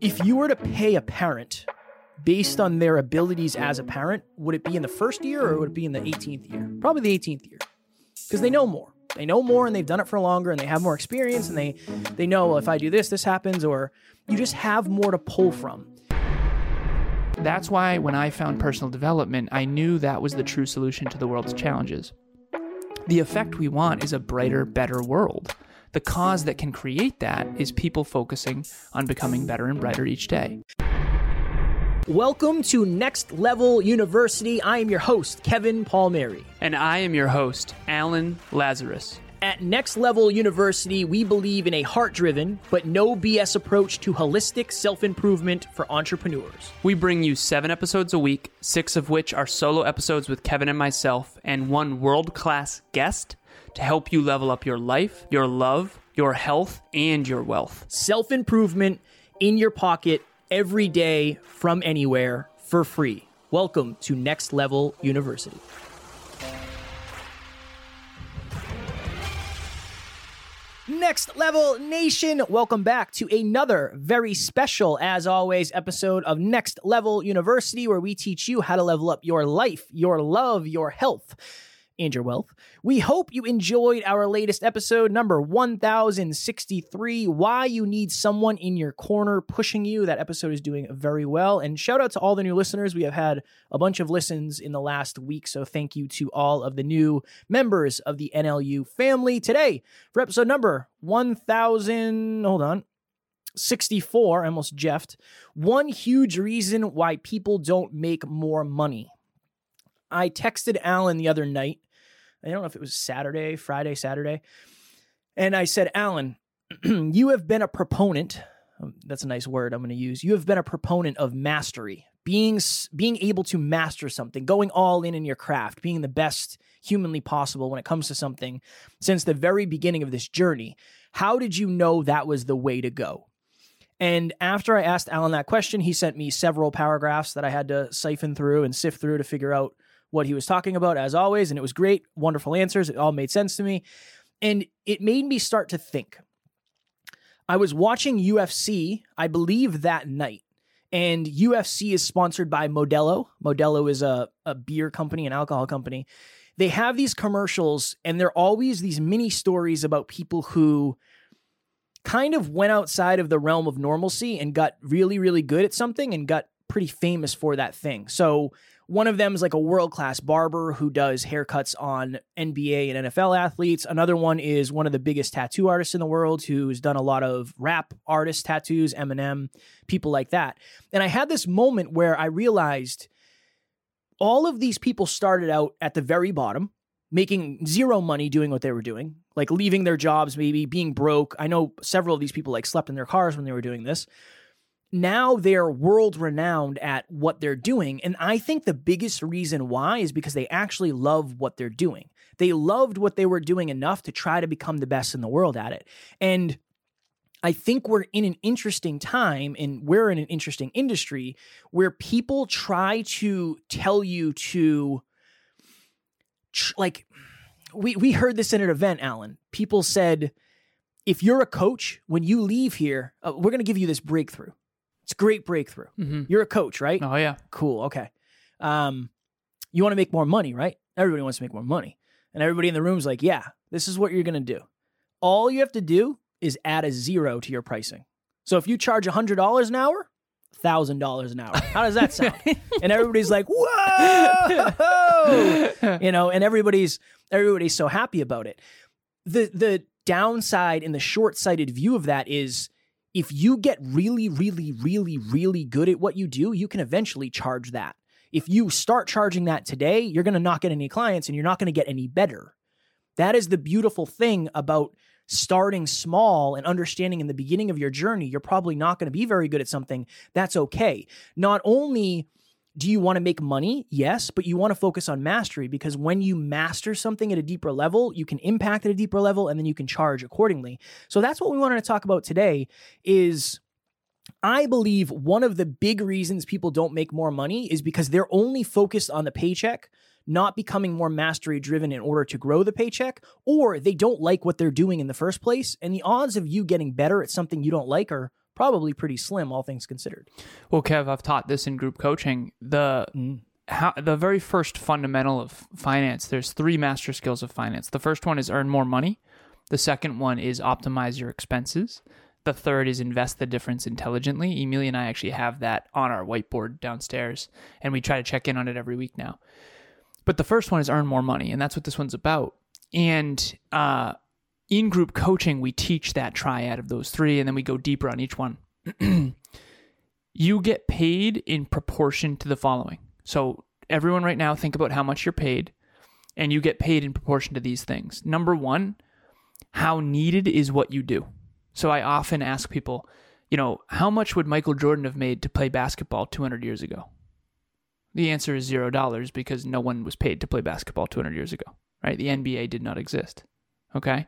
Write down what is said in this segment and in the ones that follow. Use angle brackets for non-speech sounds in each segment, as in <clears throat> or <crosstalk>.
If you were to pay a parent based on their abilities as a parent, would it be in the first year or would it be in the 18th year? Probably the 18th year. Because they know more. They know more and they've done it for longer and they have more experience and they they know well, if I do this, this happens, or you just have more to pull from. That's why when I found personal development, I knew that was the true solution to the world's challenges. The effect we want is a brighter, better world. The cause that can create that is people focusing on becoming better and brighter each day. Welcome to Next Level University. I am your host, Kevin Palmieri. And I am your host, Alan Lazarus. At Next Level University, we believe in a heart driven, but no BS approach to holistic self improvement for entrepreneurs. We bring you seven episodes a week, six of which are solo episodes with Kevin and myself, and one world class guest to help you level up your life, your love, your health, and your wealth. Self improvement in your pocket every day from anywhere for free. Welcome to Next Level University. Next Level Nation, welcome back to another very special, as always, episode of Next Level University, where we teach you how to level up your life, your love, your health and your wealth. We hope you enjoyed our latest episode, number 1063 Why You Need Someone in Your Corner Pushing You. That episode is doing very well. And shout out to all the new listeners. We have had a bunch of listens in the last week. So thank you to all of the new members of the NLU family. Today, for episode number 1000, hold on. 64, I almost jeffed. One huge reason why people don't make more money. I texted Alan the other night I don't know if it was Saturday, Friday, Saturday. And I said, Alan, <clears throat> you have been a proponent. Um, that's a nice word I'm going to use. You have been a proponent of mastery, being being able to master something, going all in in your craft, being the best humanly possible when it comes to something since the very beginning of this journey. How did you know that was the way to go? And after I asked Alan that question, he sent me several paragraphs that I had to siphon through and sift through to figure out what he was talking about, as always. And it was great, wonderful answers. It all made sense to me. And it made me start to think. I was watching UFC, I believe, that night. And UFC is sponsored by Modelo. Modelo is a, a beer company, an alcohol company. They have these commercials, and they're always these mini stories about people who kind of went outside of the realm of normalcy and got really, really good at something and got pretty famous for that thing. So one of them is like a world class barber who does haircuts on NBA and NFL athletes. Another one is one of the biggest tattoo artists in the world who's done a lot of rap artist tattoos, Eminem, people like that. And I had this moment where I realized all of these people started out at the very bottom, making zero money doing what they were doing, like leaving their jobs, maybe being broke. I know several of these people like slept in their cars when they were doing this now they're world renowned at what they're doing. And I think the biggest reason why is because they actually love what they're doing. They loved what they were doing enough to try to become the best in the world at it. And I think we're in an interesting time and we're in an interesting industry where people try to tell you to like we we heard this in an event Alan. People said if you're a coach when you leave here, uh, we're going to give you this breakthrough. It's a great breakthrough. Mm-hmm. You're a coach, right? Oh yeah. Cool. Okay. Um, you want to make more money, right? Everybody wants to make more money, and everybody in the room's like, "Yeah, this is what you're gonna do." All you have to do is add a zero to your pricing. So if you charge hundred dollars an hour, thousand dollars an hour. How does that sound? <laughs> and everybody's like, "Whoa!" <laughs> you know, and everybody's everybody's so happy about it. The the downside and the short sighted view of that is if you get really, really, really, really good at what you do, you can eventually charge that. If you start charging that today, you're going to not get any clients and you're not going to get any better. That is the beautiful thing about starting small and understanding in the beginning of your journey, you're probably not going to be very good at something. That's okay. Not only do you want to make money? Yes, but you want to focus on mastery because when you master something at a deeper level, you can impact at a deeper level and then you can charge accordingly. So that's what we wanted to talk about today is I believe one of the big reasons people don't make more money is because they're only focused on the paycheck, not becoming more mastery driven in order to grow the paycheck, or they don't like what they're doing in the first place. And the odds of you getting better at something you don't like are probably pretty slim, all things considered. Well, Kev, I've taught this in group coaching. The how, the very first fundamental of finance. There's three master skills of finance. The first one is earn more money. The second one is optimize your expenses. The third is invest the difference intelligently. Emilia and I actually have that on our whiteboard downstairs, and we try to check in on it every week now. But the first one is earn more money, and that's what this one's about. And uh, in group coaching, we teach that triad of those three, and then we go deeper on each one. <clears throat> you get paid in proportion to the following. So, everyone right now, think about how much you're paid, and you get paid in proportion to these things. Number one, how needed is what you do. So, I often ask people, you know, how much would Michael Jordan have made to play basketball 200 years ago? The answer is zero dollars because no one was paid to play basketball 200 years ago, right? The NBA did not exist. Okay.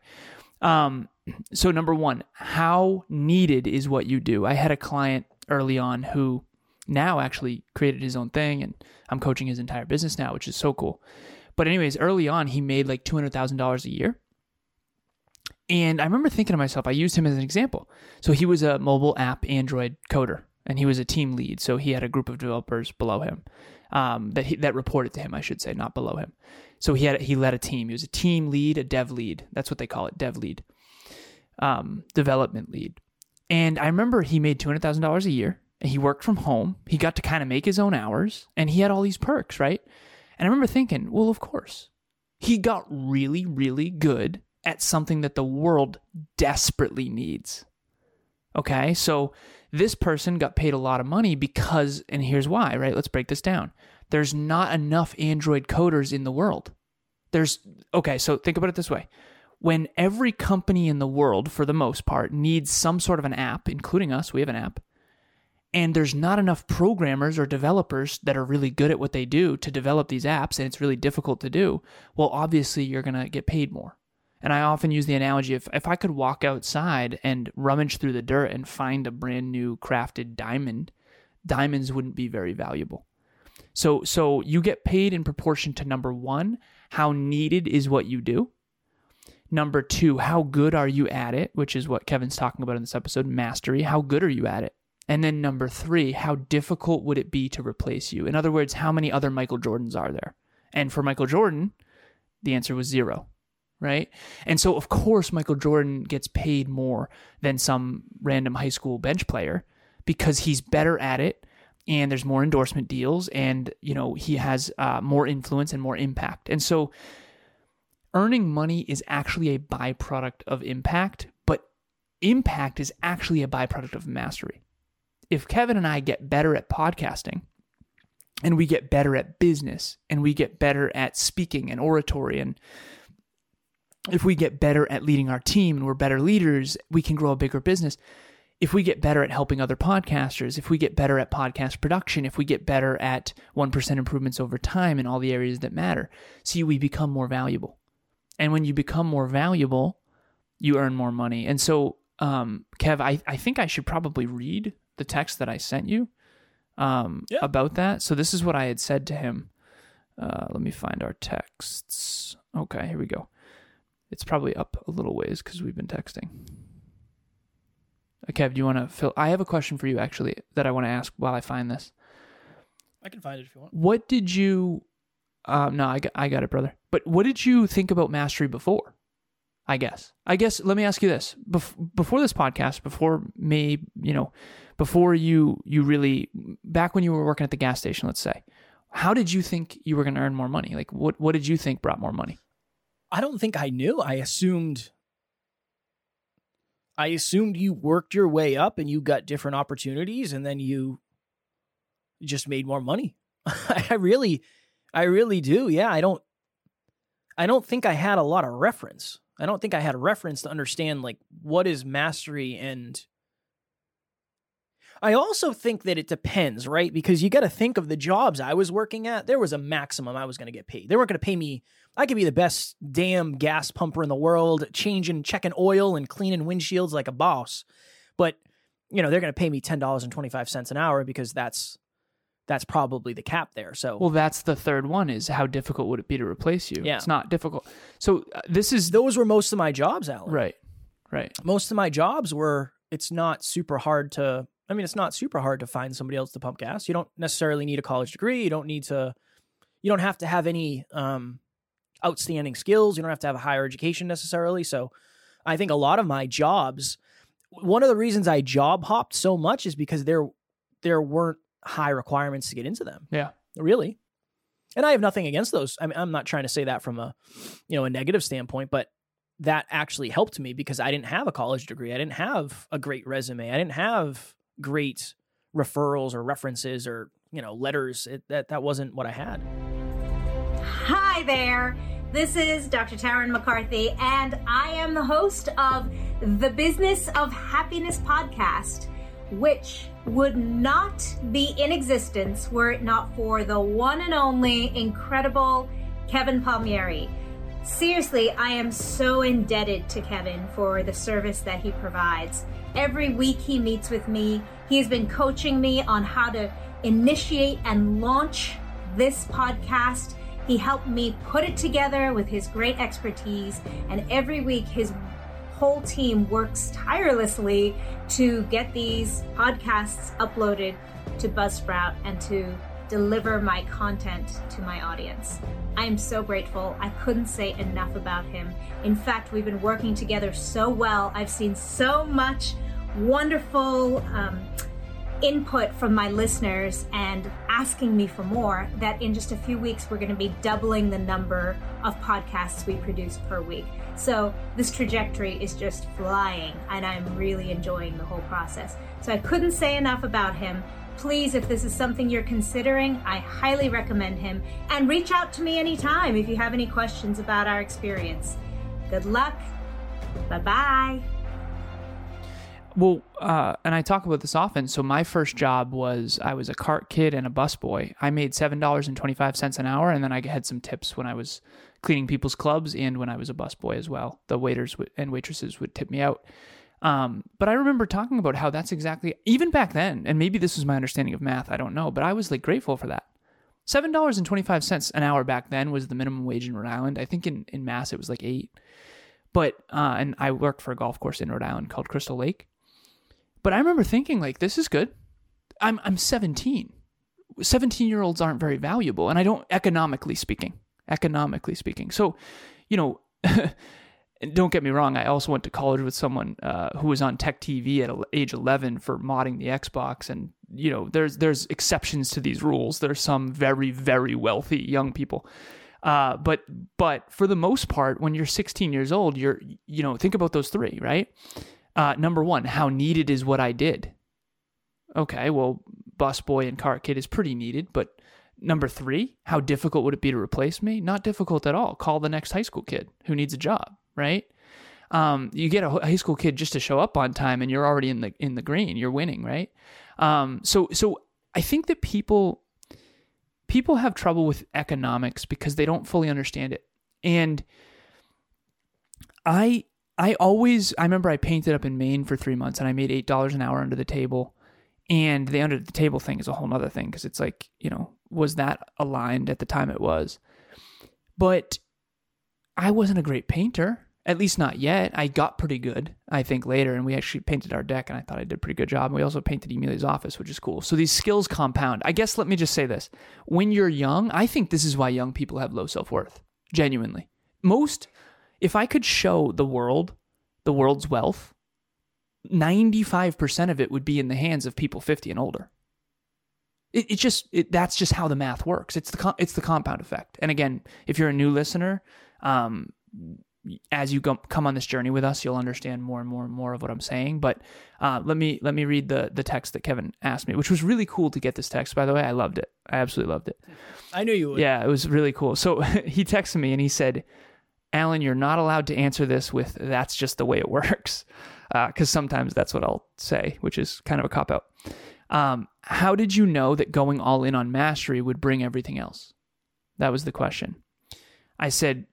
Um, so, number one, how needed is what you do? I had a client early on who now actually created his own thing, and I'm coaching his entire business now, which is so cool. But, anyways, early on, he made like $200,000 a year. And I remember thinking to myself, I used him as an example. So, he was a mobile app Android coder, and he was a team lead. So, he had a group of developers below him um, that he, that reported to him, I should say, not below him. So he had he led a team. He was a team lead, a dev lead. That's what they call it, dev lead, um, development lead. And I remember he made two hundred thousand dollars a year. And he worked from home. He got to kind of make his own hours, and he had all these perks, right? And I remember thinking, well, of course, he got really, really good at something that the world desperately needs. Okay, so this person got paid a lot of money because, and here's why, right? Let's break this down. There's not enough Android coders in the world. There's, okay, so think about it this way. When every company in the world, for the most part, needs some sort of an app, including us, we have an app, and there's not enough programmers or developers that are really good at what they do to develop these apps, and it's really difficult to do, well, obviously you're going to get paid more. And I often use the analogy if, if I could walk outside and rummage through the dirt and find a brand new crafted diamond, diamonds wouldn't be very valuable. So so you get paid in proportion to number 1, how needed is what you do. Number 2, how good are you at it, which is what Kevin's talking about in this episode, mastery. How good are you at it? And then number 3, how difficult would it be to replace you? In other words, how many other Michael Jordans are there? And for Michael Jordan, the answer was 0 right? And so, of course, Michael Jordan gets paid more than some random high school bench player because he's better at it and there's more endorsement deals and, you know, he has uh, more influence and more impact. And so, earning money is actually a byproduct of impact, but impact is actually a byproduct of mastery. If Kevin and I get better at podcasting, and we get better at business and we get better at speaking and oratory and if we get better at leading our team and we're better leaders, we can grow a bigger business. If we get better at helping other podcasters, if we get better at podcast production, if we get better at 1% improvements over time in all the areas that matter, see, we become more valuable. And when you become more valuable, you earn more money. And so, um, Kev, I, I think I should probably read the text that I sent you um, yeah. about that. So, this is what I had said to him. Uh, let me find our texts. Okay, here we go. It's probably up a little ways because we've been texting. Okay, uh, do you want to fill? I have a question for you actually that I want to ask while I find this. I can find it if you want. What did you? Um, no, I got, I got it, brother. But what did you think about mastery before? I guess. I guess. Let me ask you this: Bef- before this podcast, before me, you know, before you, you really, back when you were working at the gas station, let's say, how did you think you were going to earn more money? Like, what, what did you think brought more money? I don't think I knew. I assumed I assumed you worked your way up and you got different opportunities and then you just made more money. <laughs> I really I really do. Yeah, I don't I don't think I had a lot of reference. I don't think I had a reference to understand like what is mastery and I also think that it depends, right? Because you got to think of the jobs I was working at. There was a maximum I was going to get paid. They weren't going to pay me. I could be the best damn gas pumper in the world, changing, checking oil and cleaning windshields like a boss. But, you know, they're going to pay me $10.25 an hour because that's that's probably the cap there. So Well, that's the third one is how difficult would it be to replace you? Yeah. It's not difficult. So uh, this is those were most of my jobs, Alan. right. Right. Most of my jobs were it's not super hard to I mean, it's not super hard to find somebody else to pump gas. You don't necessarily need a college degree. You don't need to you don't have to have any um outstanding skills. You don't have to have a higher education necessarily. So I think a lot of my jobs one of the reasons I job hopped so much is because there there weren't high requirements to get into them. Yeah. Really. And I have nothing against those. I mean, I'm not trying to say that from a, you know, a negative standpoint, but that actually helped me because I didn't have a college degree. I didn't have a great resume. I didn't have great referrals or references or, you know, letters. It, that that wasn't what I had. Hi there. This is Dr. Taryn McCarthy, and I am the host of the Business of Happiness podcast, which would not be in existence were it not for the one and only incredible Kevin Palmieri. Seriously, I am so indebted to Kevin for the service that he provides. Every week he meets with me. He has been coaching me on how to initiate and launch this podcast he helped me put it together with his great expertise, and every week his whole team works tirelessly to get these podcasts uploaded to Buzzsprout and to deliver my content to my audience. I am so grateful. I couldn't say enough about him. In fact, we've been working together so well. I've seen so much wonderful. Um, input from my listeners and asking me for more that in just a few weeks we're going to be doubling the number of podcasts we produce per week. So this trajectory is just flying and I'm really enjoying the whole process. So I couldn't say enough about him. Please, if this is something you're considering, I highly recommend him and reach out to me anytime if you have any questions about our experience. Good luck. Bye bye. Well, uh, and I talk about this often. So my first job was I was a cart kid and a busboy. I made seven dollars and twenty five cents an hour, and then I had some tips when I was cleaning people's clubs and when I was a busboy as well. The waiters and waitresses would tip me out. Um, but I remember talking about how that's exactly even back then, and maybe this was my understanding of math. I don't know, but I was like grateful for that. Seven dollars and twenty five cents an hour back then was the minimum wage in Rhode Island. I think in in Mass it was like eight. But uh, and I worked for a golf course in Rhode Island called Crystal Lake but I remember thinking like this is good. I'm I'm 17. 17 year olds aren't very valuable and I don't economically speaking. Economically speaking. So, you know, <laughs> don't get me wrong, I also went to college with someone uh, who was on tech TV at age 11 for modding the Xbox and you know, there's there's exceptions to these rules. There's some very very wealthy young people. Uh, but but for the most part, when you're 16 years old, you're you know think about those three, right? Uh, number one, how needed is what I did? Okay, well, busboy and cart kid is pretty needed, but number three, how difficult would it be to replace me? Not difficult at all. Call the next high school kid who needs a job, right? Um, you get a high school kid just to show up on time, and you're already in the in the green. You're winning, right? Um, so so I think that people people have trouble with economics because they don't fully understand it, and I I always I remember I painted up in Maine for three months and I made eight dollars an hour under the table. And the under the table thing is a whole other thing because it's like, you know, was that aligned at the time it was? But I wasn't a great painter, at least not yet. I got pretty good, I think, later, and we actually painted our deck, and I thought I did a pretty good job. We also painted Emilia's office, which is cool. So these skills compound. I guess let me just say this. When you're young, I think this is why young people have low self worth. Genuinely. Most if I could show the world the world's wealth, 95% of it would be in the hands of people 50 and older. It, it just it, that's just how the math works. It's the it's the compound effect. And again, if you're a new listener, um, as you go, come on this journey with us, you'll understand more and more and more of what I'm saying. But uh, let me let me read the the text that Kevin asked me, which was really cool to get this text. By the way, I loved it. I absolutely loved it. I knew you would. Yeah, it was really cool. So <laughs> he texted me and he said, Alan, you're not allowed to answer this with that's just the way it <laughs> works. Because uh, sometimes that's what I'll say, which is kind of a cop out. Um, how did you know that going all in on mastery would bring everything else? That was the question. I said,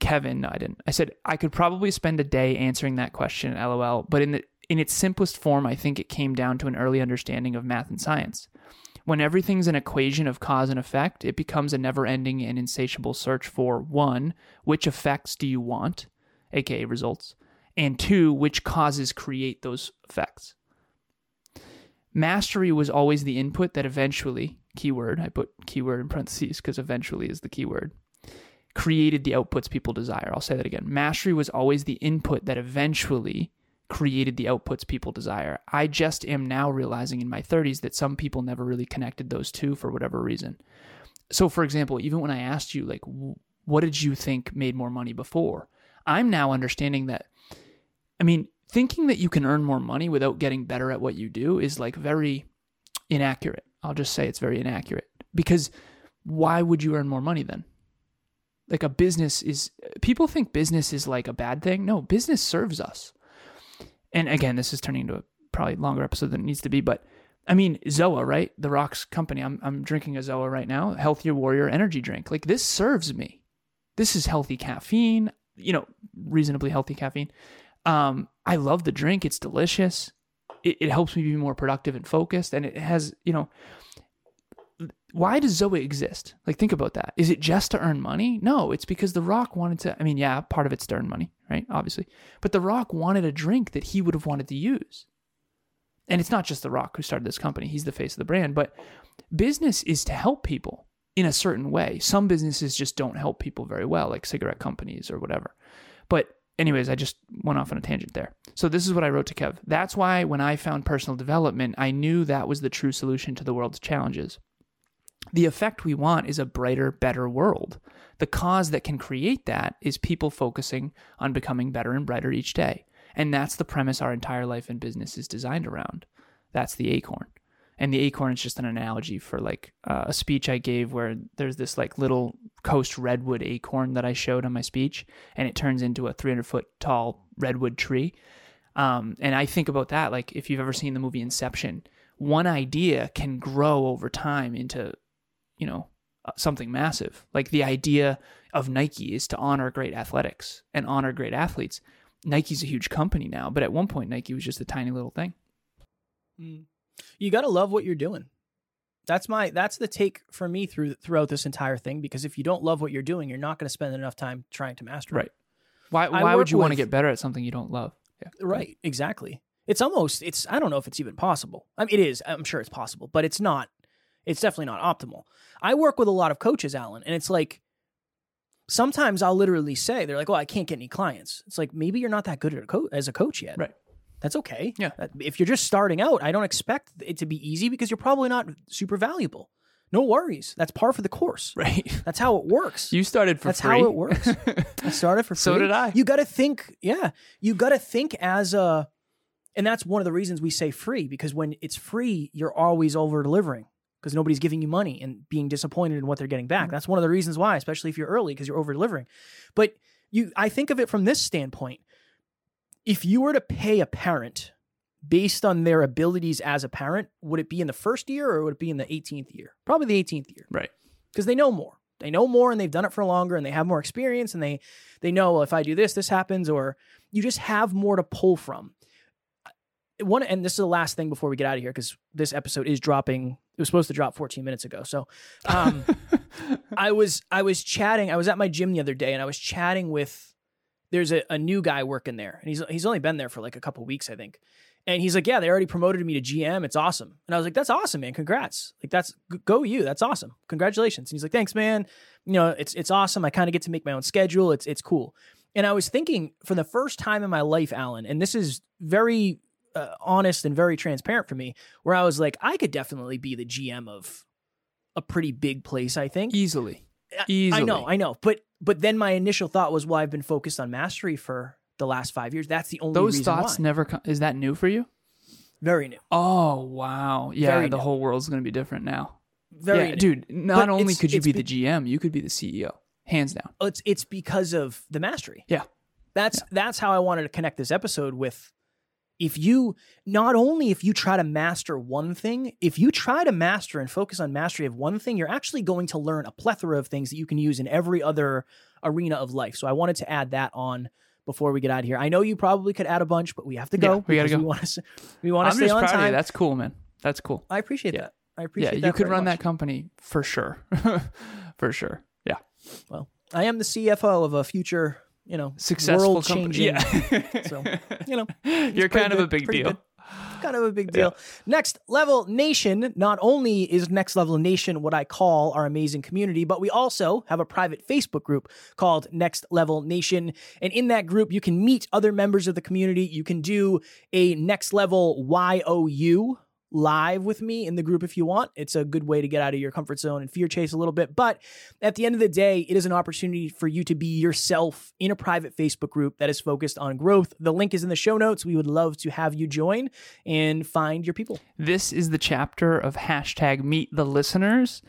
Kevin, no, I didn't. I said, I could probably spend a day answering that question, lol. But in, the, in its simplest form, I think it came down to an early understanding of math and science. When everything's an equation of cause and effect, it becomes a never ending and insatiable search for one, which effects do you want, aka results, and two, which causes create those effects. Mastery was always the input that eventually, keyword, I put keyword in parentheses because eventually is the keyword, created the outputs people desire. I'll say that again. Mastery was always the input that eventually created the outputs people desire. I just am now realizing in my 30s that some people never really connected those two for whatever reason. So, for example, even when I asked you, like, what did you think made more money before? I'm now understanding that, I mean, thinking that you can earn more money without getting better at what you do is like very inaccurate. I'll just say it's very inaccurate because why would you earn more money then? Like a business is, people think business is like a bad thing. No, business serves us. And again, this is turning into a probably longer episode than it needs to be, but I mean, Zoa, right? The Rocks company. I'm, I'm drinking a Zoa right now, Healthier Warrior energy drink. Like this serves me. This is healthy caffeine, you know, reasonably healthy caffeine. Um, I love the drink. It's delicious. It, it helps me be more productive and focused. And it has, you know, why does Zoa exist? Like, think about that. Is it just to earn money? No, it's because The Rock wanted to. I mean, yeah, part of it's to earn money, right? Obviously. But The Rock wanted a drink that he would have wanted to use. And it's not just The Rock who started this company, he's the face of the brand. But business is to help people in a certain way. Some businesses just don't help people very well, like cigarette companies or whatever. But anyways, I just went off on a tangent there. So this is what I wrote to Kev. That's why when I found personal development, I knew that was the true solution to the world's challenges. The effect we want is a brighter, better world. The cause that can create that is people focusing on becoming better and brighter each day. And that's the premise our entire life and business is designed around. That's the acorn. And the acorn is just an analogy for like uh, a speech I gave where there's this like little coast redwood acorn that I showed on my speech, and it turns into a 300 foot tall redwood tree. Um, and I think about that like if you've ever seen the movie Inception, one idea can grow over time into, you know, uh, something massive. Like the idea of Nike is to honor great athletics and honor great athletes. Nike's a huge company now, but at one point Nike was just a tiny little thing. Mm. You got to love what you're doing. That's my that's the take for me through throughout this entire thing because if you don't love what you're doing, you're not going to spend enough time trying to master right. it. Why why would you want to get better at something you don't love? Yeah. Right, exactly. It's almost it's I don't know if it's even possible. I mean it is. I'm sure it's possible, but it's not it's definitely not optimal. I work with a lot of coaches, Alan, and it's like sometimes I'll literally say they're like, "Oh, I can't get any clients." It's like maybe you're not that good at a co- as a coach yet. Right. That's okay. Yeah. Uh, if you're just starting out, I don't expect it to be easy because you're probably not super valuable. No worries. That's par for the course. <laughs> Right. That's how it works. You started for free. That's free. how it works. <laughs> I started for free. So did I. You got to think, yeah. You got to think as a, and that's one of the reasons we say free because when it's free, you're always over delivering because nobody's giving you money and being disappointed in what they're getting back. Mm. That's one of the reasons why, especially if you're early because you're over delivering. But you, I think of it from this standpoint. If you were to pay a parent based on their abilities as a parent, would it be in the first year or would it be in the 18th year? Probably the 18th year Right. because they know more. They know more and they've done it for longer and they have more experience and they they know well, if I do this, this happens, or you just have more to pull from. One and this is the last thing before we get out of here because this episode is dropping. It was supposed to drop 14 minutes ago. So um, <laughs> I was I was chatting. I was at my gym the other day and I was chatting with. There's a, a new guy working there and he's he's only been there for like a couple weeks I think. And he's like, yeah, they already promoted me to GM. It's awesome. And I was like, that's awesome, man. Congrats. Like that's go you. That's awesome. Congratulations. And he's like, thanks, man. You know, it's it's awesome. I kind of get to make my own schedule. It's it's cool. And I was thinking for the first time in my life, Alan, and this is very uh, honest and very transparent for me, where I was like, I could definitely be the GM of a pretty big place. I think Easily. I- Easily. I know, I know. But but then my initial thought was, well, I've been focused on mastery for the last five years. That's the only Those reason thoughts why. never come. Is that new for you? very new. Oh wow. Yeah, Very the new. whole world's gonna be different now. Very yeah, new. dude. Not But only could you be be- the GM, you could be the CEO, hands down. it's it's because of the mastery. Yeah. That's that's how I wanted to connect this episode with if you not only if you try to master one thing, if you try to master and focus on mastery of one thing, you're actually going to learn a plethora of things that you can use in every other arena of life. So I wanted to add that on before we get out of here. I know you probably could add a bunch, but we have to Yeah, go. we gotta go. We want to we want to I'm stay just on proud of you. time. That's cool, man. That's cool. I appreciate Yeah. that. I appreciate that. Yeah, you could run much. that company for sure. <laughs> for sure. Yeah. Well, I am the CFO of a future you know, Successful world changing. company. Yeah. <laughs> so, you know, <laughs> You're kind of a big deal. good. Kind of a big deal. Next Level Nation, not only is Next Level Nation what I call our amazing community, but we also have a private Facebook group called Next Level Nation. And in that group, you can meet other members of the community. You can do a Next Level YOU live with me in the group if you want. It's a good way to get out of your comfort zone and fear chase a little bit. But at the end of the day, it is an opportunity for you to be yourself in a private Facebook group that is focused on growth. The link is in the show notes. We would love to have you join and find your people. This is the chapter of hashtag meet the listeners.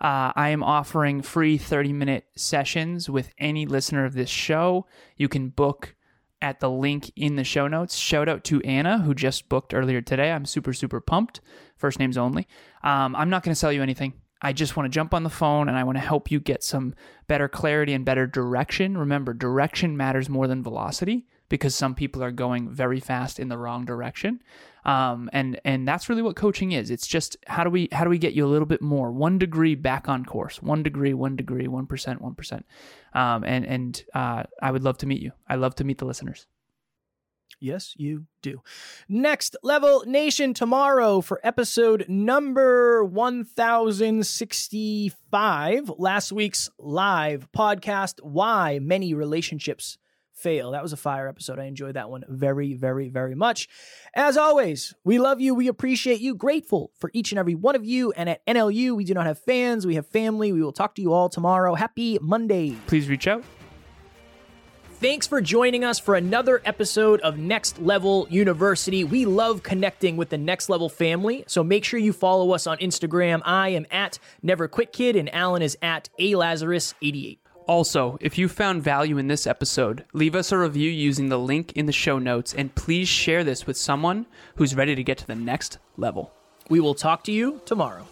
Uh, I am offering free 30 minute sessions with any listener of this show. You can book at the link in the show notes. Shout out to Anna, who just booked earlier today. I'm super, super pumped. First names only. Um, I'm not going to sell you anything. I just want to jump on the phone and I want to help you get some better clarity and better direction. Remember, direction matters more than velocity because some people are going very fast in the wrong direction. Um, and and that's really what coaching is. It's just how do we how do we get you a little bit more, one degree back on course, one degree, one degree, one percent, one percent. Um, and and uh, I would love to meet you. I love to meet the listeners. Yes, you do. Next Level Nation tomorrow for episode number 1065. Last week's live podcast Why Many Relationships Fail. That was a fire episode. I enjoyed that one very, very, very much. As always, we love you. We appreciate you. Grateful for each and every one of you. And at NLU, we do not have fans, we have family. We will talk to you all tomorrow. Happy Monday. Please reach out. Thanks for joining us for another episode of Next Level University. We love connecting with the Next Level family, so make sure you follow us on Instagram. I am at Never Quit Kid, and Alan is at A Lazarus88. Also, if you found value in this episode, leave us a review using the link in the show notes, and please share this with someone who's ready to get to the next level. We will talk to you tomorrow.